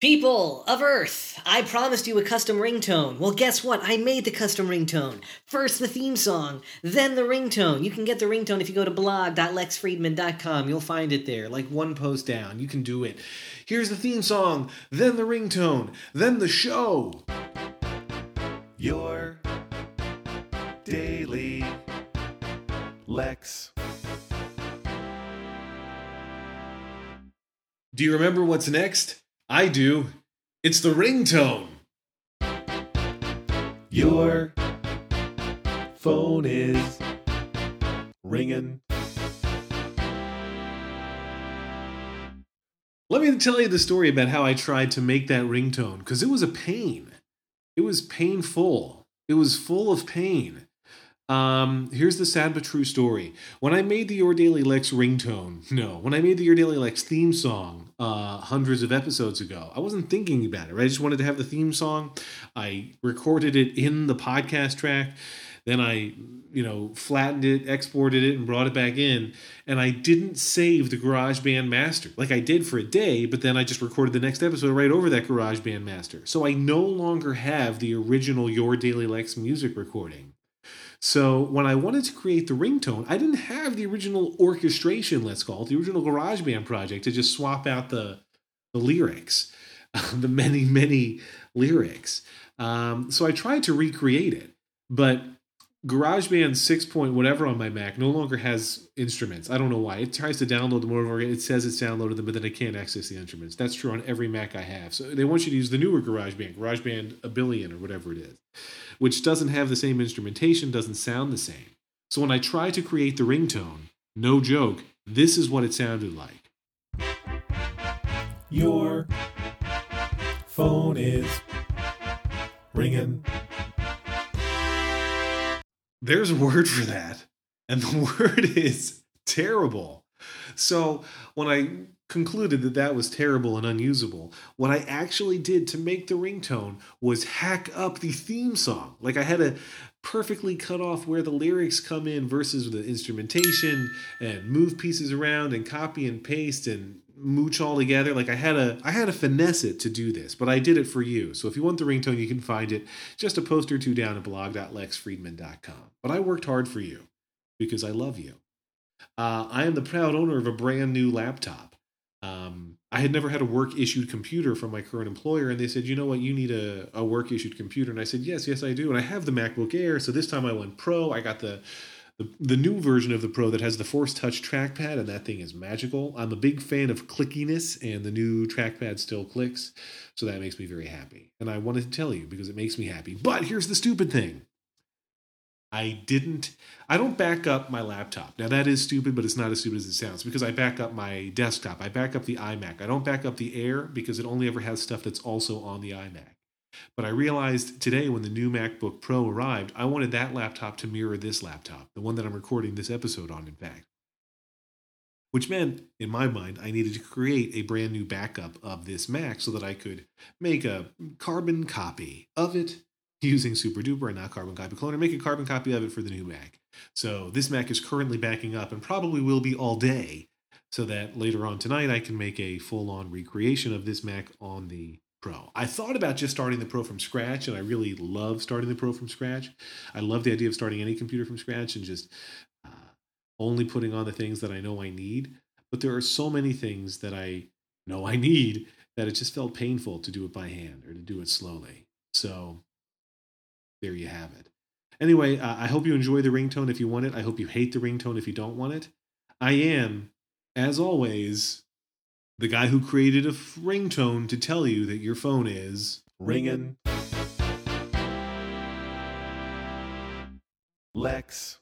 People of Earth, I promised you a custom ringtone. Well, guess what? I made the custom ringtone. First the theme song, then the ringtone. You can get the ringtone if you go to blog.lexfriedman.com. You'll find it there, like one post down. You can do it. Here's the theme song, then the ringtone, then the show. Your daily Lex. Do you remember what's next? I do. It's the ringtone. Your phone is ringing. Let me tell you the story about how I tried to make that ringtone because it was a pain. It was painful. It was full of pain. Um, here's the sad but true story. When I made the Your Daily Lex ringtone, no, when I made the Your Daily Lex theme song uh, hundreds of episodes ago, I wasn't thinking about it. Right? I just wanted to have the theme song. I recorded it in the podcast track. Then I, you know, flattened it, exported it, and brought it back in. And I didn't save the GarageBand master like I did for a day, but then I just recorded the next episode right over that GarageBand master. So I no longer have the original Your Daily Lex music recording. So when I wanted to create the ringtone, I didn't have the original orchestration, let's call it, the original GarageBand project to just swap out the, the lyrics, the many, many lyrics. Um, so I tried to recreate it, but GarageBand 6 point whatever on my Mac no longer has instruments. I don't know why. It tries to download them over. It says it's downloaded them, but then I can't access the instruments. That's true on every Mac I have. So they want you to use the newer GarageBand, GarageBand a billion or whatever it is, which doesn't have the same instrumentation, doesn't sound the same. So when I try to create the ringtone, no joke, this is what it sounded like. Your phone is ringing. There's a word for that. And the word is terrible. So when I concluded that that was terrible and unusable, what I actually did to make the ringtone was hack up the theme song. Like I had to perfectly cut off where the lyrics come in versus the instrumentation and move pieces around and copy and paste and mooch all together. Like I had a I had to finesse it to do this, but I did it for you. So if you want the ringtone, you can find it just a post or two down at blog.lexfriedman.com. But I worked hard for you because I love you. Uh, I am the proud owner of a brand new laptop. Um, I had never had a work issued computer from my current employer, and they said, you know what, you need a, a work issued computer. And I said, yes, yes, I do. And I have the MacBook Air. So this time I went pro. I got the the, the new version of the Pro that has the Force Touch trackpad, and that thing is magical. I'm a big fan of clickiness, and the new trackpad still clicks, so that makes me very happy. And I wanted to tell you because it makes me happy. But here's the stupid thing I didn't, I don't back up my laptop. Now, that is stupid, but it's not as stupid as it sounds because I back up my desktop. I back up the iMac. I don't back up the Air because it only ever has stuff that's also on the iMac. But I realized today when the new MacBook Pro arrived, I wanted that laptop to mirror this laptop, the one that I'm recording this episode on, in fact. Which meant, in my mind, I needed to create a brand new backup of this Mac so that I could make a carbon copy of it using SuperDuper and not Carbon Copy Cloner, make a carbon copy of it for the new Mac. So this Mac is currently backing up and probably will be all day so that later on tonight I can make a full on recreation of this Mac on the Pro. I thought about just starting the Pro from scratch, and I really love starting the Pro from scratch. I love the idea of starting any computer from scratch and just uh, only putting on the things that I know I need. But there are so many things that I know I need that it just felt painful to do it by hand or to do it slowly. So there you have it. Anyway, uh, I hope you enjoy the ringtone if you want it. I hope you hate the ringtone if you don't want it. I am, as always, the guy who created a ringtone to tell you that your phone is ringing. Lex.